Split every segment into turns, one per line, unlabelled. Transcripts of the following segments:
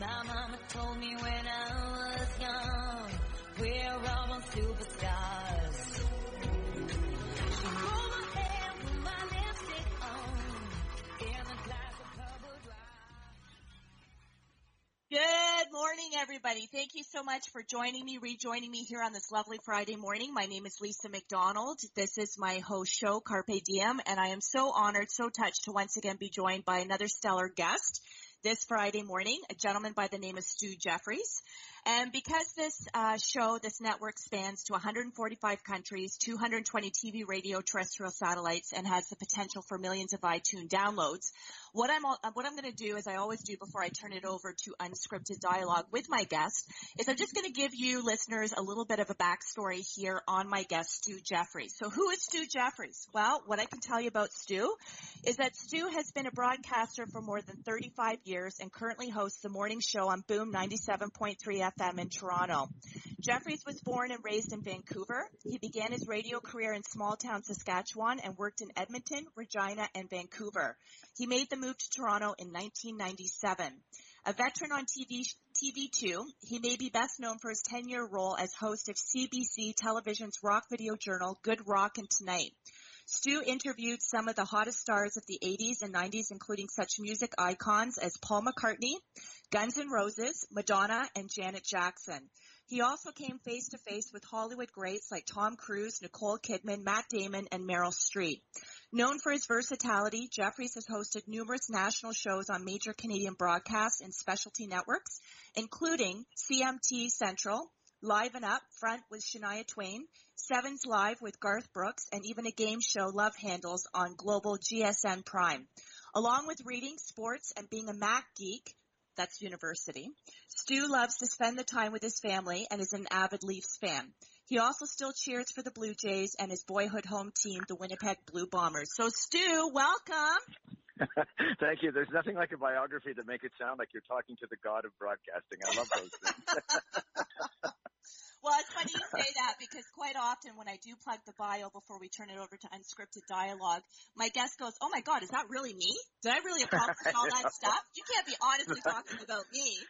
My mama told me when I was young, we're all superstars. On, dry.
Good morning, everybody. Thank you so much for joining me, rejoining me here on this lovely Friday morning. My name is Lisa McDonald. This is my host show, Carpe Diem, and I am so honored, so touched to once again be joined by another stellar guest this Friday morning, a gentleman by the name of Stu Jeffries. And because this uh, show, this network spans to 145 countries, 220 TV, radio, terrestrial satellites, and has the potential for millions of iTunes downloads, what I'm all, what I'm going to do, as I always do before I turn it over to unscripted dialogue with my guest, is I'm just going to give you listeners a little bit of a backstory here on my guest, Stu Jeffries. So who is Stu Jeffries? Well, what I can tell you about Stu is that Stu has been a broadcaster for more than 35 years and currently hosts the morning show on Boom 97.3 FM in Toronto. Jeffries was born and raised in Vancouver. He began his radio career in small town Saskatchewan and worked in Edmonton, Regina, and Vancouver. He made the move to Toronto in 1997. A veteran on TV, TV2, he may be best known for his 10-year role as host of CBC Television's rock video journal Good Rockin' Tonite. Stu interviewed some of the hottest stars of the 80s and 90s, including such music icons as Paul McCartney, Guns N' Roses, Madonna, and Janet Jackson. He also came face to face with Hollywood greats like Tom Cruise, Nicole Kidman, Matt Damon, and Meryl Streep. Known for his versatility, Jeffries has hosted numerous national shows on major Canadian broadcasts and specialty networks, including CMT Central, Live and Up Front with Shania Twain, Sevens Live with Garth Brooks, and even a game show Love Handles on Global GSN Prime. Along with reading, sports, and being a Mac geek, that's university, Stu loves to spend the time with his family and is an avid Leafs fan. He also still cheers for the Blue Jays and his boyhood home team, the Winnipeg Blue Bombers. So Stu, welcome.
Thank you. There's nothing like a biography to make it sound like you're talking to the god of broadcasting. I love those things.
Well, it's funny you say that because quite often when I do plug the bio before we turn it over to unscripted dialogue, my guest goes, "Oh my God, is that really me? Did I really accomplish all that stuff? You can't be honestly talking about me."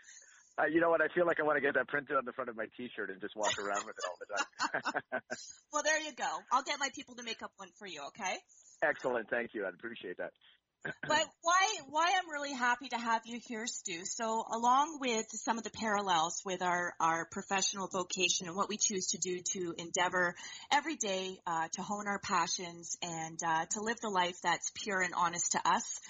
Uh, you know what? I feel like I want to get that printed on the front of my T-shirt and just walk around with it all the time.
Well, there you go. I'll get my people to make up one for you. Okay.
Excellent. Thank you. I'd appreciate that.
But why why I'm really happy to have you here, Stu. So along with some of the parallels with our our professional vocation and what we choose to do to endeavor every day uh, to hone our passions and uh, to live the life that's pure and honest to us.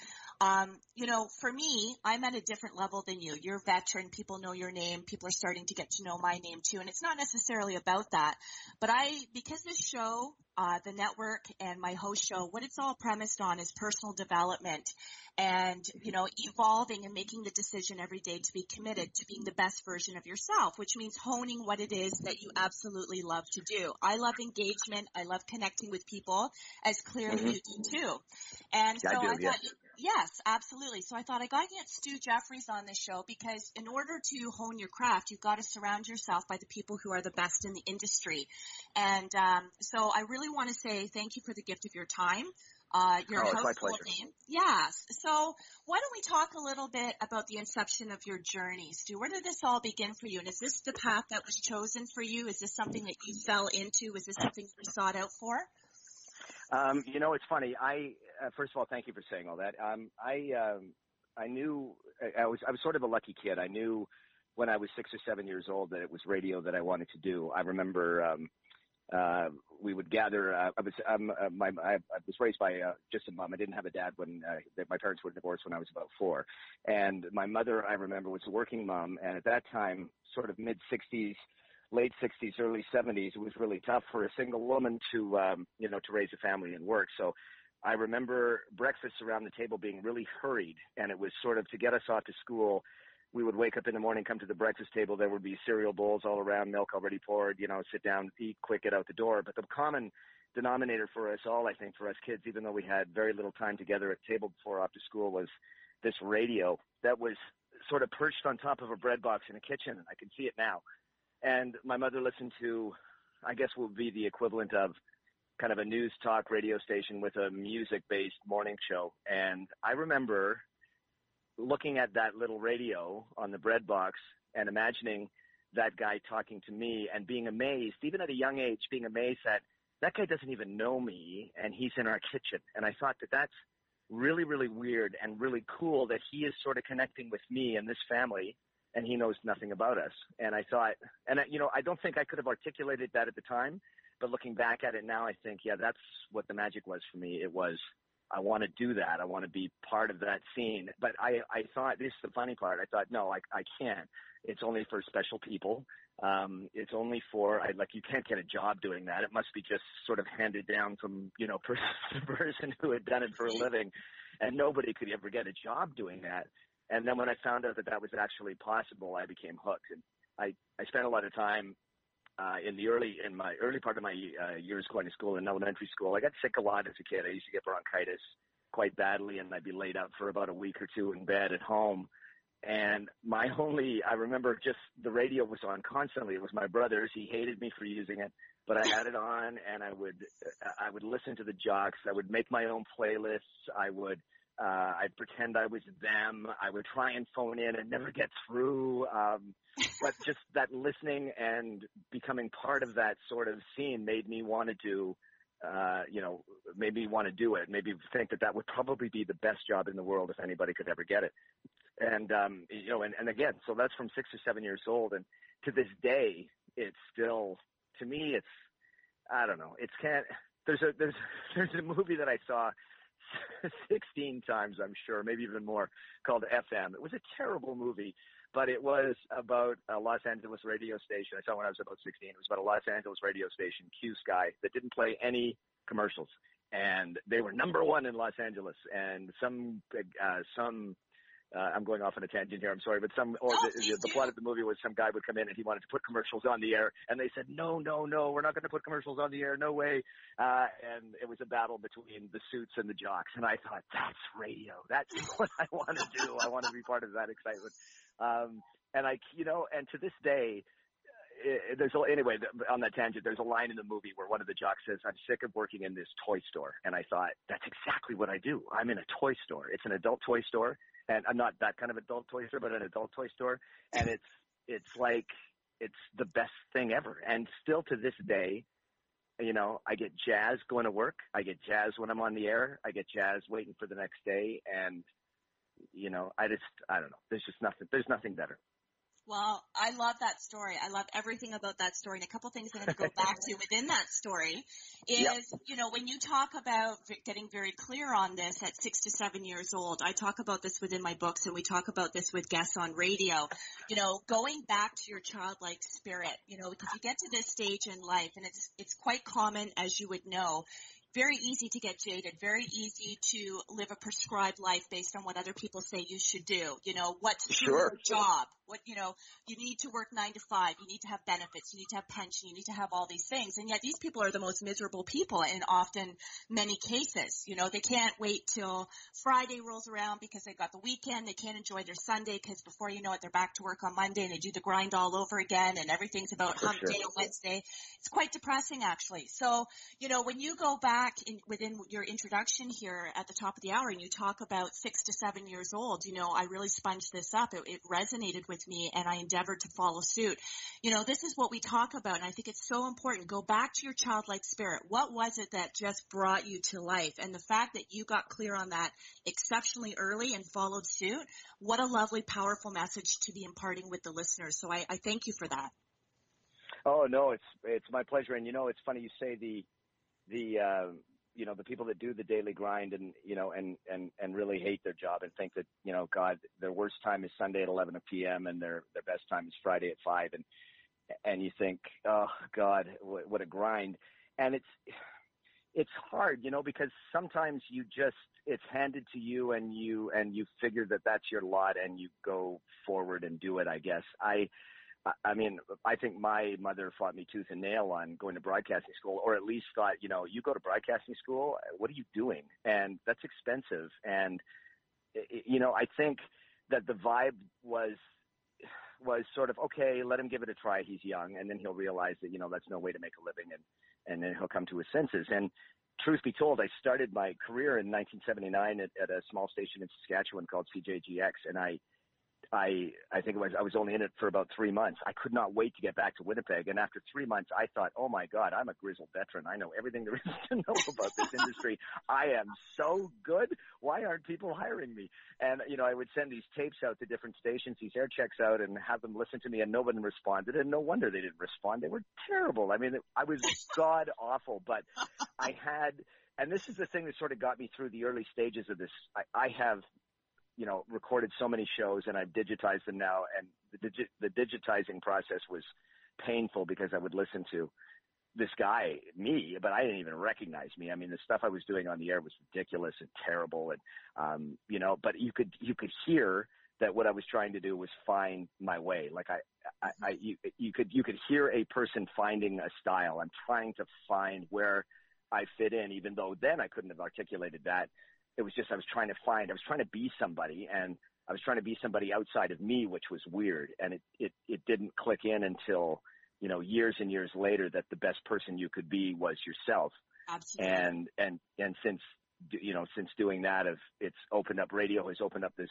Um, you know, for me, I'm at a different level than you. You're a veteran. People know your name. People are starting to get to know my name too. And it's not necessarily about that. But I, because this show, uh, the network and my host show, what it's all premised on is personal development and, you know, evolving and making the decision every day to be committed to being the best version of yourself, which means honing what it is that you absolutely love to do. I love engagement. I love connecting with people as clearly
Mhm.
you do too. And
Yeah, I
so
do,
I thought, yes, absolutely. So I thought I gotta get Stu Jeffries on this show because in order to hone your craft, you've got to surround yourself by the people who are the best in the industry. And um, so I really want to say thank you for the gift of your time. Uh, your
Oh, it's my
household
pleasure.
name. Yes. So why don't we talk a little bit about the inception of your journey, Stu? Where did this all begin for you? And is this the path that was chosen for you? Is this something that you fell into? Is this something you sought out for?
Um, you know, it's funny. I uh, first of all, thank you for saying all that. Um, I um, I knew I, was I was sort of a lucky kid. I knew when I was six or seven years old that it was radio that I wanted to do. I remember um, uh, we would gather. Uh, I was um, uh, my I, I was raised by uh, just a mom. I didn't have a dad when uh, my parents were divorced when I was about four, and my mother I remember was a working mom, and at that time, sort of mid '60s late 60s, early 70s, it was really tough for a single woman to, um, you know, to raise a family and work. So I remember breakfasts around the table being really hurried, and it was sort of to get us off to school. we would wake up in the morning, come to the breakfast table. There would be cereal bowls all around, milk already poured. You know, sit down, eat quick, get out the door. But the common denominator for us all, I think, for us kids, even though we had very little time together at table before after school, was this radio that was sort of perched on top of a bread box in a kitchen. I can see it now. And my mother listened to, I guess, would be the equivalent of kind of a news talk radio station with a music based morning show. And I remember looking at that little radio on the bread box and imagining that guy talking to me and being amazed, even at a young age, being amazed that that guy doesn't even know me and he's in our kitchen. And I thought that that's really, really weird and really cool that he is sort of connecting with me and this family and he knows nothing about us. And I thought, and you know, I don't think I could have articulated that at the time, but looking back at it now, I think, yeah, that's what the magic was for me. It was, I want to do that. I want to be part of that scene. But I, I thought, this is the funny part. I thought, no, I, I can't. It's only for special people. Um, it's only for, I, like, you can't get a job doing that. It must be just sort of handed down from, you know, person to person who had done it for a living. And nobody could ever get a job doing that. And then when I found out that that was actually possible, I became hooked. And I, I spent a lot of time uh, in the early in my early part of my uh, years going to school in elementary school. I got sick a lot as a kid. I used to get bronchitis quite badly, and I'd be laid up for about a week or two in bed at home. And my only, I remember just the radio was on constantly. It was my brother's. He hated me for using it, but I had it on, and I would, I would listen to the jocks. I would make my own playlists. I would uh, I'd pretend I was them. I would try and phone in and never get through. Um, but just that listening and becoming part of that sort of scene made me want to do, uh, you know, made me want to do it. Maybe think that that would probably be the best job in the world if anybody could ever get it. And, um, you know, and, and again, so that's from six or seven years old. And to this day, it's still, to me, it's, I don't know, it's can't, there's a, there's, there's a movie that I saw 16 times, I'm sure, maybe even more, called FM. It was a terrible movie, but it was about a Los Angeles radio station. I saw when I was about 16. It was about a Los Angeles radio station, Q Sky, that didn't play any commercials. And they were number one in Los Angeles. And some, uh, some uh, I'm going off on a tangent here. I'm sorry, but some or the, the, the plot of the movie was some guy would come in and he wanted to put commercials on the air, and they said, "No, no, no, we're not going to put commercials on the air. No way." Uh, and it was a battle between the suits and the jocks, and I thought, "That's radio. That's what I want to do. I want to be part of that excitement." Um, and I, you know, and to this day, it, there's a, anyway on that tangent. There's a line in the movie where one of the jocks says, "I'm sick of working in this toy store," and I thought that's exactly what I do. I'm in a toy store. It's an adult toy store, and I'm not that kind of adult toy store, but an adult toy store, and it's it's like it's the best thing ever. And still to this day, you know, I get jazz going to work. I get jazz when I'm on the air. I get jazz waiting for the next day, and you know, I just I don't know. There's just nothing. There's nothing better.
Well, I love that story. I love everything about that story. And a couple things I'm going to go back to within that story is, yep. you know, when you talk about getting very clear on this at six to seven years old, I talk about this within my books and we talk about this with guests on radio, you know, going back to your childlike spirit, you know, because you get to this stage in life and it's, it's quite common, as you would know, very easy to get jaded, very easy to live a prescribed life based on what other people say you should do. You know, what's
sure.
your job? What, you know, you need to work nine to five, you need to have benefits, you need to have pension, you need to have all these things. And yet these people are the most miserable people in often many cases. You know, they can't wait till Friday rolls around because they got the weekend, they can't enjoy their Sunday because before you know it, they're back to work on Monday and they do the grind all over again and everything's about hump
sure.
day on Wednesday. It's quite depressing actually. So, you know, when you go back in, within your introduction here at the top of the hour and you talk about six to seven years old, you know, I really sponged this up. It, it resonated with me and I endeavored to follow suit. You know, this is what we talk about and I think it's so important. Go back to your childlike spirit. What was it that just brought you to life? And the fact that you got clear on that exceptionally early and followed suit, what a lovely, powerful message to be imparting with the listeners. So I, I thank you for that.
Oh no, it's it's my pleasure. And you know, it's funny you say the the uh, you know the people that do the daily grind and you know and and and really hate their job and think that you know God their worst time is Sunday at 11 p.m. and their their best time is Friday at five and and you think oh God what, what a grind and it's it's hard, you know, because sometimes you just it's handed to you and you and you figure that that's your lot and you go forward and do it. I guess I. I mean, I think my mother fought me tooth and nail on going to broadcasting school, or at least thought, you know, you go to broadcasting school, what are you doing? And that's expensive. And, you know, I think that the vibe was was sort of okay, let him give it a try. He's young, and then he'll realize that you know that's no way to make a living, and and then he'll come to his senses. And truth be told, I started my career in 1979 at, at a small station in Saskatchewan called CJGX, and I I I think was I was only in it for about three months. I could not wait to get back to Winnipeg, and after three months, I thought, oh my God, I'm a grizzled veteran. I know everything there is to know about this industry. I am so good. Why aren't people hiring me? And you know, I would send these tapes out to different stations, these air checks out, and have them listen to me, and nobody responded. And no wonder they didn't respond. They were terrible. I mean, I was god awful, but I had. And this is the thing that sort of got me through the early stages of this. I, I have you know, recorded so many shows and I've digitized them now. And the, digi- the digitizing process was painful because I would listen to this guy, me, but I didn't even recognize me. I mean, the stuff I was doing on the air was ridiculous and terrible. And, um, you know, but you could, you could hear that what I was trying to do was find my way. Like I, I, I you, you could, you could hear a person finding a style. I'm trying to find where I fit in, even though then I couldn't have articulated that it was just I was trying to find I was trying to be somebody and I was trying to be somebody outside of me, which was weird. And it it it didn't click in until you know years and years later that the best person you could be was yourself.
Absolutely.
And and and since you know since doing that, of it's opened up radio has opened up this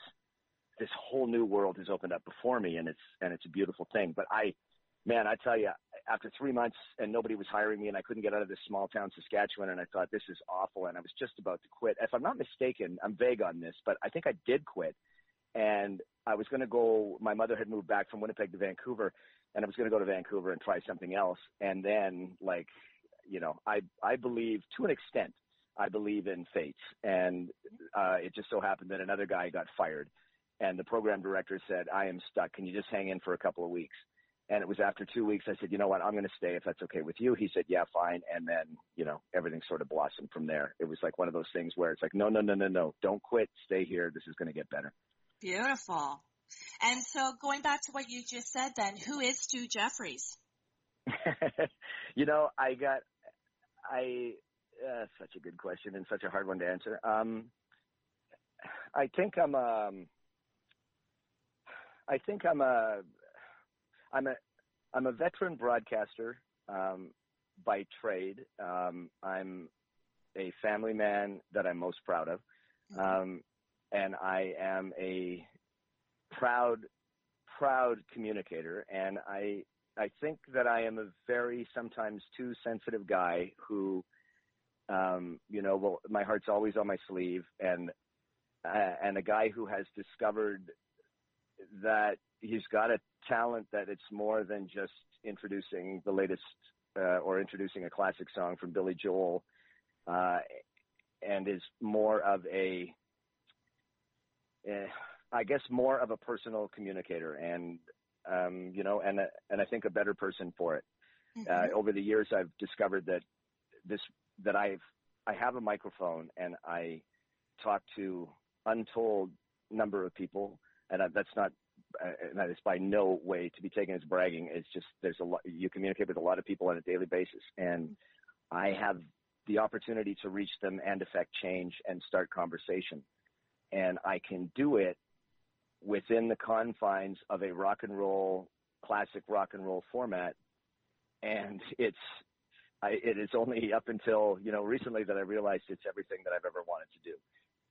this whole new world has opened up before me, and it's and it's a beautiful thing. But I man, I tell you, after three months and nobody was hiring me and I couldn't get out of this small town Saskatchewan and I thought this is awful and I was just about to quit. If I'm not mistaken, I'm vague on this, but I think I did quit and I was going to go, my mother had moved back from Winnipeg to Vancouver and I was going to go to Vancouver and try something else. And then like, you know, I, I believe to an extent, I believe in fate. And, uh, it just so happened that another guy got fired and the program director said, I am stuck. Can you just hang in for a couple of weeks? And it was after two weeks, I said, you know what, I'm going to stay if that's okay with you. He said, yeah, fine. And then, you know, everything sort of blossomed from there. It was like one of those things where it's like, no, no, no, no, no, don't quit. Stay here. This is going to get better.
Beautiful. And so going back to what you just said then, who is Stu Jeffries?
you know, I got, I, uh, such a good question and such a hard one to answer. Um, I think I'm, um, I think I'm a, I'm a I'm a veteran broadcaster um, by trade. Um, I'm a family man that I'm most proud of, um, and I am a proud proud communicator. And I I think that I am a very sometimes too sensitive guy who, um, you know, well, my heart's always on my sleeve, and uh, and a guy who has discovered that he's got a talent that it's more than just introducing the latest uh, or introducing a classic song from Billy Joel, uh, and is more of a, eh, I guess, more of a personal communicator, and um, you know, and and I think a better person for it. Mm-hmm. Uh, over the years, I've discovered that this that I've I have a microphone and I talk to untold number of people, and that's not uh, and that is by no way to be taken as bragging. It's just there's a lot you communicate with a lot of people on a daily basis, and I have the opportunity to reach them and affect change and start conversation, and I can do it within the confines of a rock and roll classic rock and roll format, and it's I, it is only up until you know recently that I realized it's everything that I've ever wanted to do.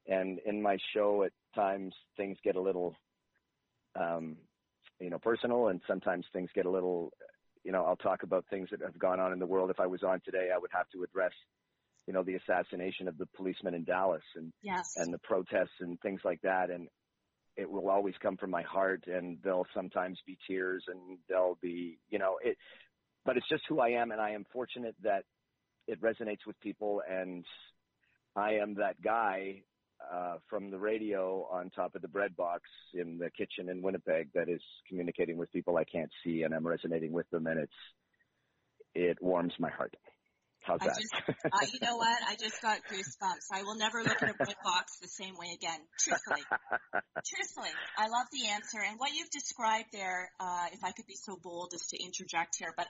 And in my show, at times things get a little um, you know, personal, and sometimes things get a little, you know, I'll talk about things that have gone on in the world. If I was on today, I would have to address, you know, the assassination of the policeman in Dallas and
yes.
and the protests and things like that, and it will always come from my heart, and there'll sometimes be tears, and there'll be, you know, it, but it's just who I am, and I am fortunate that it resonates with people, and I am that guy uh, from the radio on top of the bread box in the kitchen in Winnipeg that is communicating with people I can't see, and I'm resonating with them, and it's it warms my heart. How's
I
that?
just, uh, you know what? I just got goosebumps. I will never look at a red box the same way again. Truthfully, truthfully, I love the answer and what you've described there. Uh, if I could be so bold as to interject here, but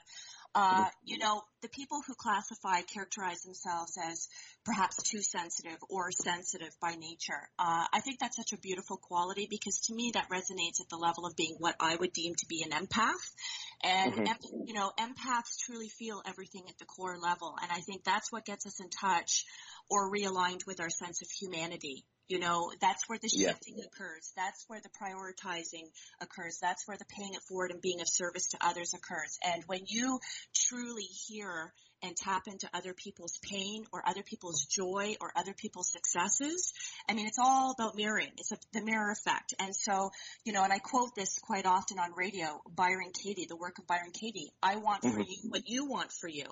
uh, you know, the people who classify, characterize themselves as perhaps too sensitive or sensitive by nature. Uh, I think that's such a beautiful quality because to me that resonates at the level of being what I would deem to be an empath. And,
Mhm.
em- you know, empaths truly feel everything at the core level. And I think that's what gets us in touch or realigned with our sense of humanity. You know, that's where the
Yeah.
shifting occurs. That's where the prioritizing occurs. That's where the paying it forward and being of service to others occurs. And when you truly hear and tap into other people's pain or other people's joy or other people's successes, I mean, it's all about mirroring. It's a, the mirror effect. And so, you know, and I quote this quite often on radio, Byron Katie, the work of Byron Katie. I want for
Mhm.
you what you want for you.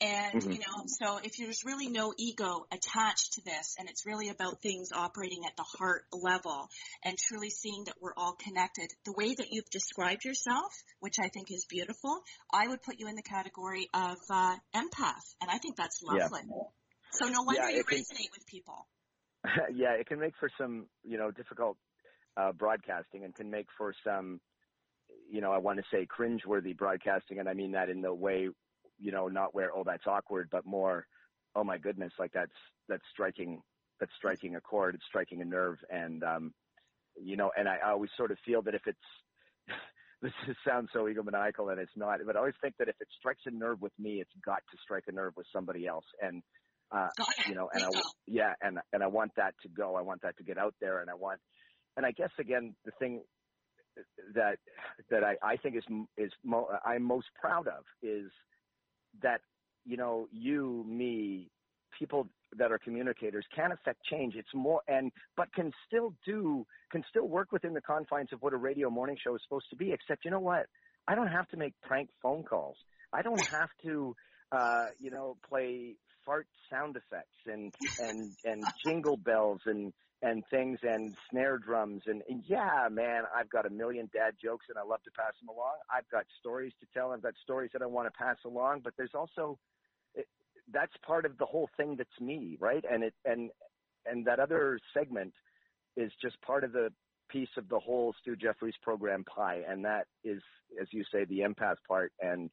And,
Mhm.
you know, so if there's really no ego attached to this and it's really about things operating at the heart level and truly seeing that we're all connected, the way that you've described yourself, which I think is beautiful, I would put you in the category of uh, empath. And I think that's
Yeah.
lovely. So no wonder
Yeah,
you
can-
resonate with people.
yeah, it can make for some, you know, difficult uh, broadcasting and can make for some, you know, I want to say cringeworthy broadcasting, and I mean that in the way, you know, not where oh that's awkward, but more, oh my goodness, like that's that's striking that's striking a chord, it's striking a nerve, and um, you know, and I, I always sort of feel that if it's this is, sounds so egomaniacal and it's not, but I always think that if it strikes a nerve with me, it's got to strike a nerve with somebody else, and uh, you know, and I yeah, and and I want that to go. I want that to get out there, and I want, and I guess again, the thing that that I I think is is mo- I'm most proud of is that you know you me people that are communicators can affect change. It's more and but can still do can still work within the confines of what a radio morning show is supposed to be. Except you know what? I don't have to make prank phone calls. I don't have to uh, you know play fart sound effects and and and jingle bells and and things and snare drums. And, and yeah man i've got a million dad jokes and i love to pass them along. I've got stories to tell. I've got stories that i want to pass along but there's also it, that's part of the whole thing that's me right? And it and and that other segment is just part of the piece of the whole stu jeffries program pie. And that is as you say the empath part. And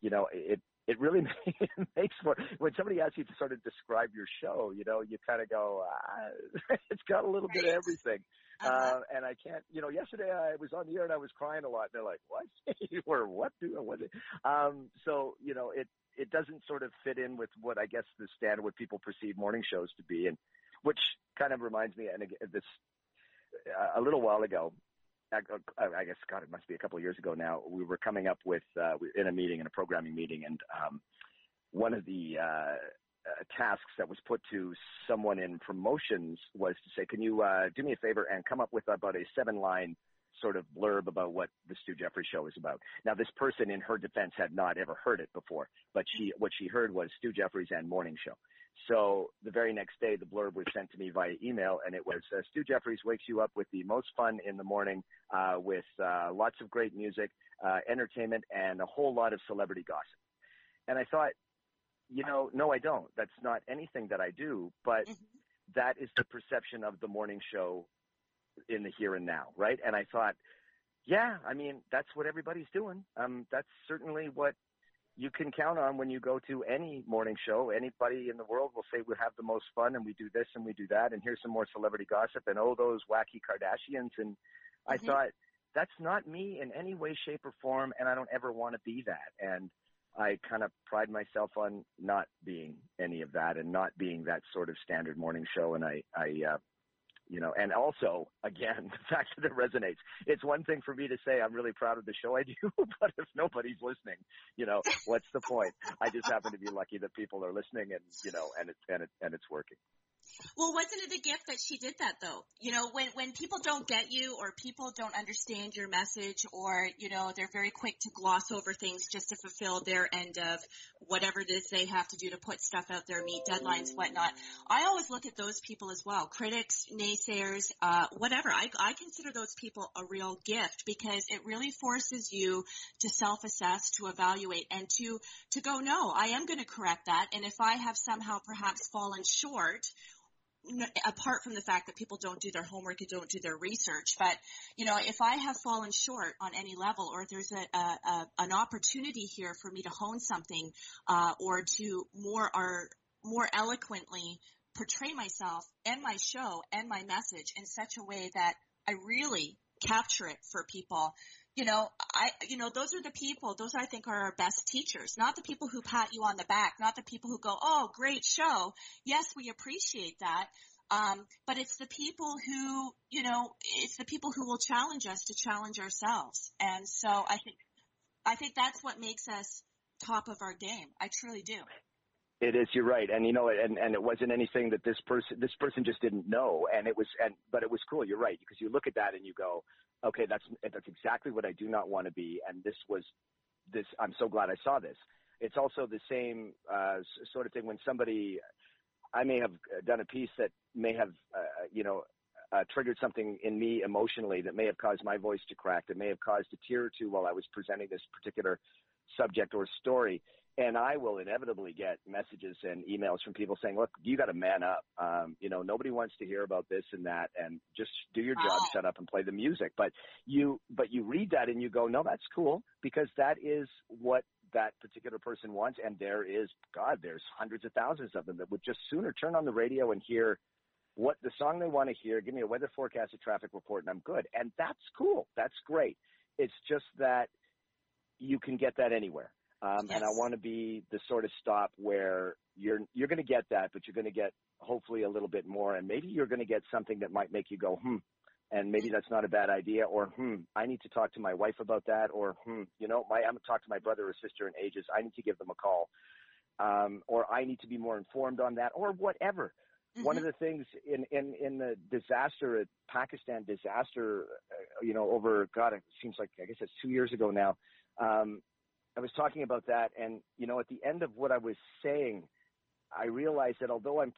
you know it it really makes for when somebody asks you to sort of describe your show, you know, you kind of go, ah, it's got a little bit of everything.
Uh-huh.
Uh, and I can't, you know, yesterday I was on the air and I was crying a lot. And they're like, what? you were what? Do what? Um, so, you know, it, it doesn't sort of fit in with what I guess the standard, what people perceive morning shows to be. And which kind of reminds me, and this, uh, a little while ago, I I guess God, it must be a couple of years ago now. We were coming up with uh, in a meeting, in a programming meeting, and um, one of the uh, uh, tasks that was put to someone in promotions was to say, "Can you uh, do me a favor and come up with about a seven-line sort of blurb about what the Stu Jeffrey show is about?" Now, this person, in her defense, had not ever heard it before, but she what she heard was Stu Jeffries and Morning Show. So the very next day, the blurb was sent to me via email, and it was uh, Stu Jeffries wakes you up with the most fun in the morning, uh, with uh, lots of great music, uh, entertainment, and a whole lot of celebrity gossip. And I thought, you know, no, I don't. That's not anything that I do, but
Mhm.
that is the perception of the morning show in the here and now, right? And I thought, yeah, I mean, that's what everybody's doing. Um, that's certainly what you can count on when you go to any morning show. Anybody in the world will say we have the most fun and we do this and we do that and here's some more celebrity gossip and oh those wacky Kardashians and I
Mhm.
thought that's not me in any way, shape, or form, and I don't ever want to be that. And I kind of pride myself on not being any of that and not being that sort of standard morning show. And I, I, uh, you know, and also again, the fact that it resonates. It's one thing for me to say I'm really proud of the show I do, but if nobody's listening, you know, what's the point? I just happen to be lucky that people are listening and, you know, and it's, and it, and it's working.
Well, wasn't it a gift that she did that though? You know, when when people don't get you or people don't understand your message or, you know, they're very quick to gloss over things just to fulfill their end of whatever it is they have to do to put stuff out there, meet deadlines, whatnot. I always look at those people as well. Critics, naysayers, uh, whatever. I, I consider those people a real gift because it really forces you to self-assess, to evaluate and to, to go, no, I am going to correct that. And if I have somehow perhaps fallen short, apart from the fact that people don't do their homework and don't do their research, but you know, if I have fallen short on any level, or if there's a, a, a an opportunity here for me to hone something, uh, or to more or more eloquently portray myself and my show and my message in such a way that I really capture it for people, you know, I, you know, those are the people, those I think are our best teachers, not the people who pat you on the back, not the people who go, oh, great show. Yes, we appreciate that. Um, but it's the people who, you know, it's the people who will challenge us to challenge ourselves. And so I think, I think that's what makes us top of our game. I truly do.
It is. You're right, and you know, and and it wasn't anything that this person this person just didn't know, and it was, and but it was cool. You're right because you look at that and you go, okay, that's that's exactly what I do not want to be, and this was this. I'm so glad I saw this. It's also the same uh, sort of thing when somebody, I may have done a piece that may have, uh, you know, uh, triggered something in me emotionally that may have caused my voice to crack, that may have caused a tear or two while I was presenting this particular subject or story and I will inevitably get messages and emails from people saying, "Look, you got to man up. Um, you know, nobody wants to hear about this and that, and just do your job, shut up, and play the music." But you, but you read that and you go, "No, that's cool," because that is what that particular person wants, and there is, God, there's hundreds of thousands of them that would just sooner turn on the radio and hear what the song they want to hear. Give me a weather forecast, a traffic report, and I'm good. And that's cool. That's great. It's just that you can get that anywhere um, yes. And I want to be the sort of stop where you're you're going to get that, but you're going to get hopefully a little bit more, and maybe you're going to get something that might make you go hmm, and maybe that's not a bad idea, or hmm, I need to talk to my wife about that, or hmm, you know, my I'm talk to my brother or sister in ages, I need to give them a call, um, or I need to be more informed on that, or whatever. Mm-hmm. One of the things in, in, in the disaster, Pakistan disaster, uh, you know, over, God, it seems like, I guess it's two years ago now, um, I was talking about that, and you know, at the end of what I was saying, I realized that although I'm,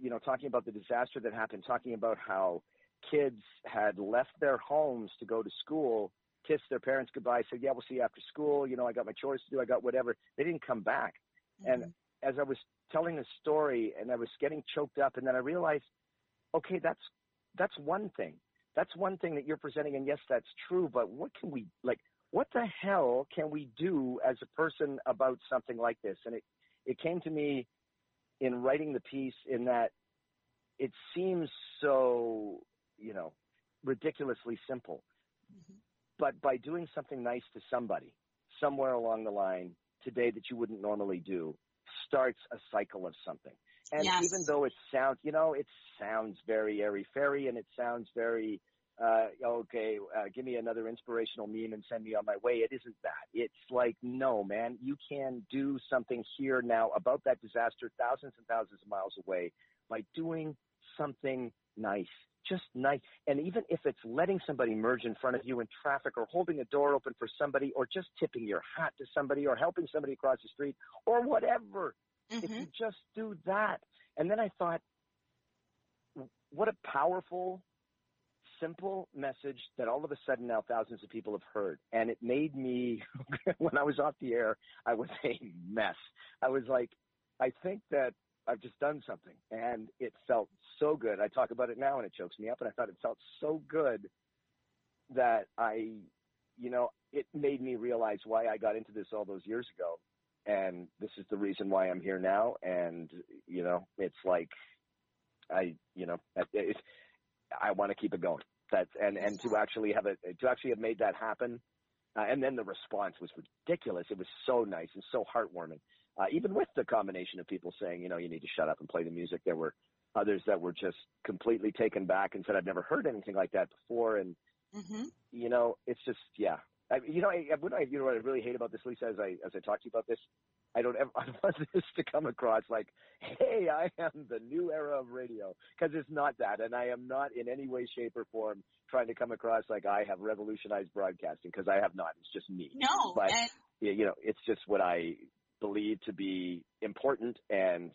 you know, talking about the disaster that happened, talking about how kids had left their homes to go to school, kissed their parents goodbye, said, "Yeah, we'll see you after school." You know, I got my chores to do, I got whatever. They didn't come back, mm-hmm. and as I was telling the story, and I was getting choked up, and then I realized, okay, that's that's one thing. That's one thing that you're presenting, and yes, that's true. But what can we like? What the hell can we do as a person about something like this? And it, it came to me in writing the piece in that it seems so, you know, ridiculously simple. Mm-hmm. But by doing something nice to somebody somewhere along the line today that you wouldn't normally do starts a cycle of something. And yes. even though it sounds, you know, it sounds very airy fairy and it sounds very uh, okay, uh, give me another inspirational meme and send me on my way. It isn't that. It's like, no, man, you can do something here now about that disaster thousands and thousands of miles away by doing something nice. Just nice. And even if it's letting somebody merge in front of you in traffic or holding a door open for somebody or just tipping your hat to somebody or helping somebody across the street or whatever. Mm-hmm. If you just do that. And then I thought, what a powerful simple message that all of a sudden now thousands of people have heard. And it made me, when I was off the air, I was a mess. I was like, I think that I've just done something. And it felt so good. I talk about it now and it chokes me up. And I thought it felt so good that I, you know, it made me realize why I got into this all those years ago. And this is the reason why I'm here now. And, you know, it's like, I, you know, it, I want to keep it going. That's and and to actually have it to actually have made that happen, uh, and then the response was ridiculous. It was so nice and so heartwarming. Uh, even with the combination of people saying, you know, you need to shut up and play the music, there were others that were just completely taken back and said, I've never heard anything like that before. And mm-hmm. you know, it's just yeah. I, you know, I, what I you know what I really hate about this, Lisa, as I as I talk to you about this, I don't ever I want this to come across like, hey, I am the new era of radio, because it's not that, and I am not in any way, shape, or form trying to come across like I have revolutionized broadcasting, because I have not. It's just me.
No,
but
and
you know, it's just what I believe to be important, and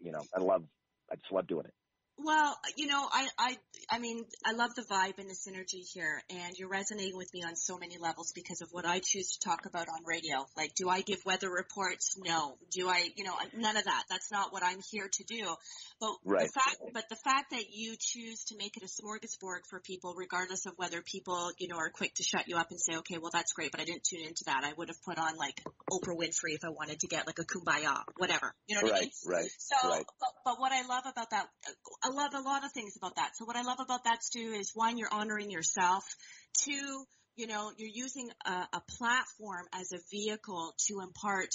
you know, I love. I just love doing it.
Well, you know, I, I, I mean, I love the vibe and the synergy here, and you're resonating with me on so many levels because of what I choose to talk about on radio. Like, do I give weather reports? No. Do I, you know, none of that. That's not what I'm here to do. But
Right.
the fact, but the fact that you choose to make it a smorgasbord for people, regardless of whether people, you know, are quick to shut you up and say, okay, well, that's great, but I didn't tune into that. I would have put on like Oprah Winfrey if I wanted to get like a kumbaya, whatever. You know what I mean?
Right, right,
So,
right.
but, but what I love about that, I love a lot of things about that. So what I love about that, Stu, is one, you're honoring yourself. Two, you know, you're using a, a platform as a vehicle to impart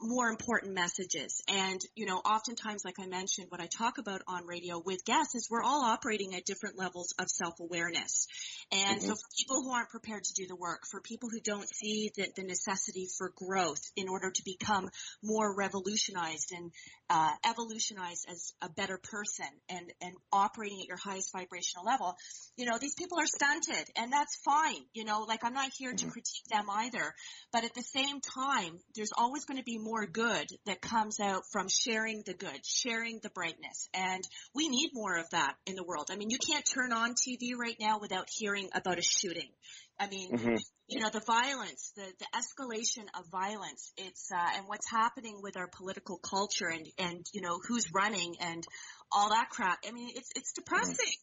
more important messages. And, you know, oftentimes, like I mentioned, what I talk about on radio with guests is we're all operating at different levels of self-awareness. And so for people who aren't prepared to do the work, for people who don't see the, the necessity for growth in order to become more revolutionized and uh, evolutionized as a better person and, and operating at your highest vibrational level, you know, these people are stunted and that's fine. You know, like I'm not here to critique them either. But at the same time, there's always going to be more good that comes out from sharing the good, sharing the brightness. And we need more of that in the world. I mean, you can't turn on TV right now without hearing about a shooting. I mean,
Mhm.
you know, the violence, the, the escalation of violence, it's, uh, and what's happening with our political culture and, and, you know, who's running and all that crap. I mean, it's, it's depressing.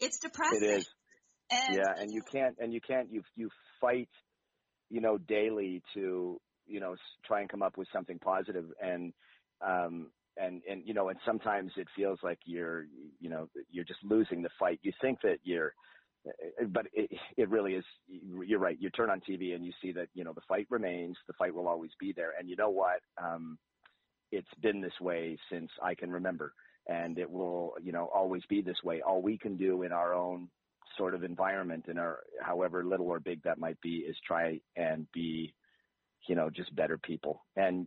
It's depressing.
It is.
And,
yeah, and you can't, and you can't, you you fight, you know, daily to, you know, try and come up with something positive, and um, and and you know, and sometimes it feels like you're, you know, you're just losing the fight. You think that you're, uh, but it, it really is. You're right. You turn on TV and you see that, you know, the fight remains. The fight will always be there, and you know what? Um, it's been this way since I can remember, and it will, you know, always be this way. All we can do in our own sort of environment in our however little or big that might be is try and be you know just better people. And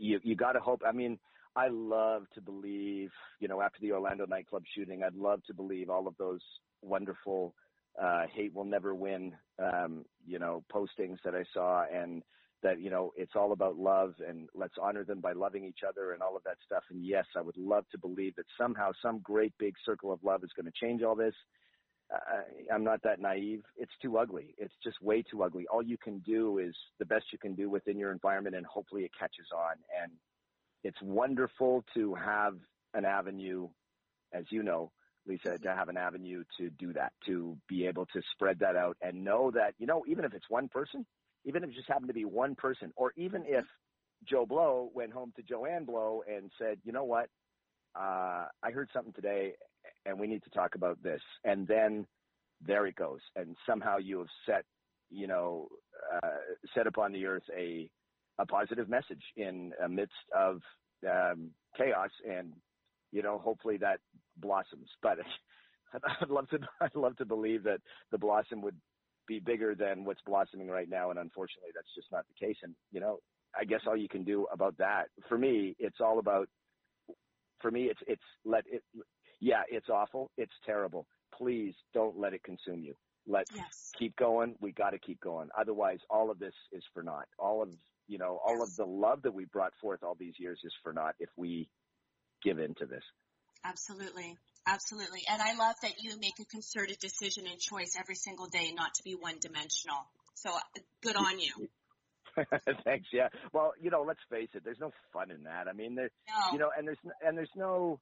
you you got to hope i mean i love to believe you know after the orlando nightclub shooting i'd love to believe all of those wonderful uh hate will never win um you know postings that i saw and that you know it's all about love and let's honor them by loving each other and all of that stuff. And yes i would love to believe that somehow some great big circle of love is going to change all this I, I'm not that naive. It's too ugly. It's just way too ugly. All you can do is the best you can do within your environment, and hopefully it catches on. And it's wonderful to have an avenue, as you know, Lisa, to have an avenue to do that, to be able to spread that out and know that, you know, even if it's one person, even if it just happened to be one person, or even if Joe Blow went home to Joanne Blow and said, you know what, uh, I heard something today and we need to talk about this. And then there it goes. And somehow you have set, you know, uh, set upon the earth a, a positive message in amidst of um, chaos. And, you know, hopefully that blossoms. But I'd love to, I'd love to believe that the blossom would be bigger than what's blossoming right now. And unfortunately, that's just not the case. And, you know, I guess all you can do about that, for me, it's all about, for me, it's, it's let it, yeah, it's awful. It's terrible. Please don't let it consume you. Let
Yes.
keep going. We got to keep going. Otherwise, all of this is for naught. All of you know, all of the love that we brought forth all these years is for naught if we give in to this.
Absolutely. Absolutely. And I love that you make a concerted decision and choice every single day not to be one dimensional. So uh, good on you.
Thanks. Yeah. Well, you know, let's face it. There's no fun in that. I mean, there,
No.
you know, and there's and there's no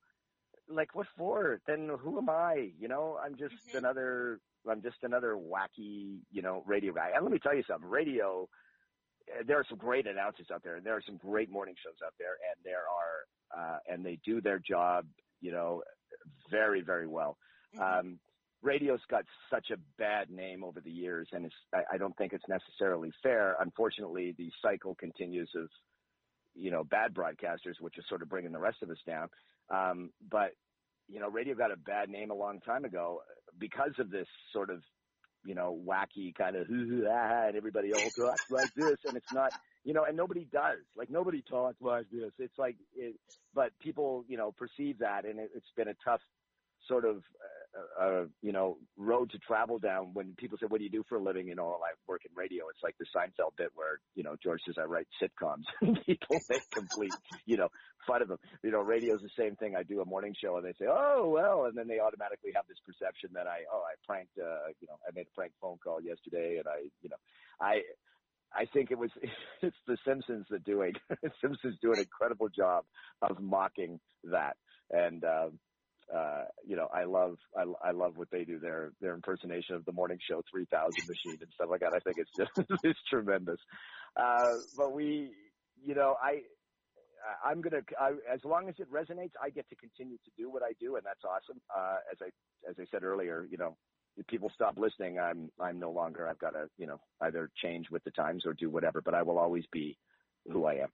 like what for? Then who am I? You know, I'm just
Mhm.
another. I'm just another wacky, you know, radio guy. And let me tell you something. Radio. uh, There are some great announcers out there, and there are some great morning shows out there, and there are, uh, and they do their job, you know, very, very well.
Mhm.
Um, radio's got such a bad name over the years, and it's, I, I don't think it's necessarily fair. Unfortunately, the cycle continues of, you know, bad broadcasters, which is sort of bringing the rest of us down. Um, but, you know, radio got a bad name a long time ago because of this sort of you know, wacky kind of hoo hoo ah, and everybody all talks like this, and it's not, you know, and nobody does. Like nobody talks like this. It's like, it, but people, you know, perceive that, and it, it's been a tough sort of uh, uh, you know road to travel down when people say what do you do for a living you know I work in radio? It's like the Seinfeld bit where you know George says I write sitcoms. And people make complete you know fun of them you know radio's the same thing. I do a morning show and they say oh well and then they automatically have this perception that I oh I pranked uh, you know I made a prank phone call yesterday and I you know I I think it was it's the Simpsons that doing Simpsons do an incredible job of mocking that. And um uh, you know, I love, I, I love what they do. Their, their impersonation of the morning show 3000 machine and stuff like that. I think it's just, it's tremendous. Uh, but we, you know, I, I'm gonna, I, as long as it resonates, I get to continue to do what I do, and that's awesome. Uh, as I, as I said earlier, you know, if people stop listening, I'm, I'm no longer. I've got to, you know, either change with the times or do whatever. But I will always be who I am.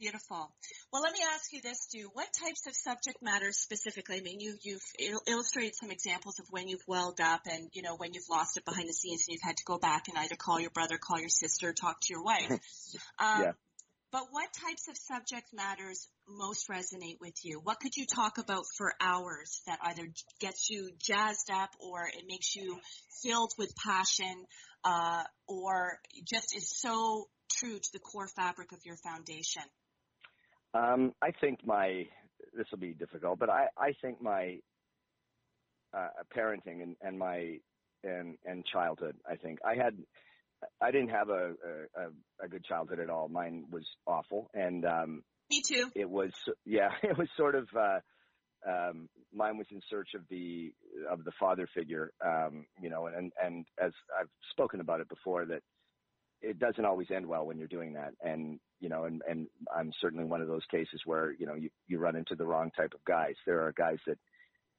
Beautiful. Well, let me ask you this, Stu. What types of subject matters specifically? I mean, you, you've illustrated some examples of when you've welled up and, you know, when you've lost it behind the scenes and you've had to go back and either call your brother, call your sister, talk to your wife. Um,
yeah.
But what types of subject matters most resonate with you? What could you talk about for hours that either gets you jazzed up or it makes you filled with passion, uh, or just is so true to the core fabric of your foundation?
Um, I think my this will be difficult, but I I think my uh, parenting and and my and and childhood. I think I had I didn't have a a, a good childhood at all. Mine was awful, and um,
me too.
It was yeah, it was sort of. Uh, um, mine was in search of the of the father figure, um, you know, and and as I've spoken about it before, that it doesn't always end well when you're doing that. And, you know, and, and I'm certainly one of those cases where, you know, you, you run into the wrong type of guys. There are guys that,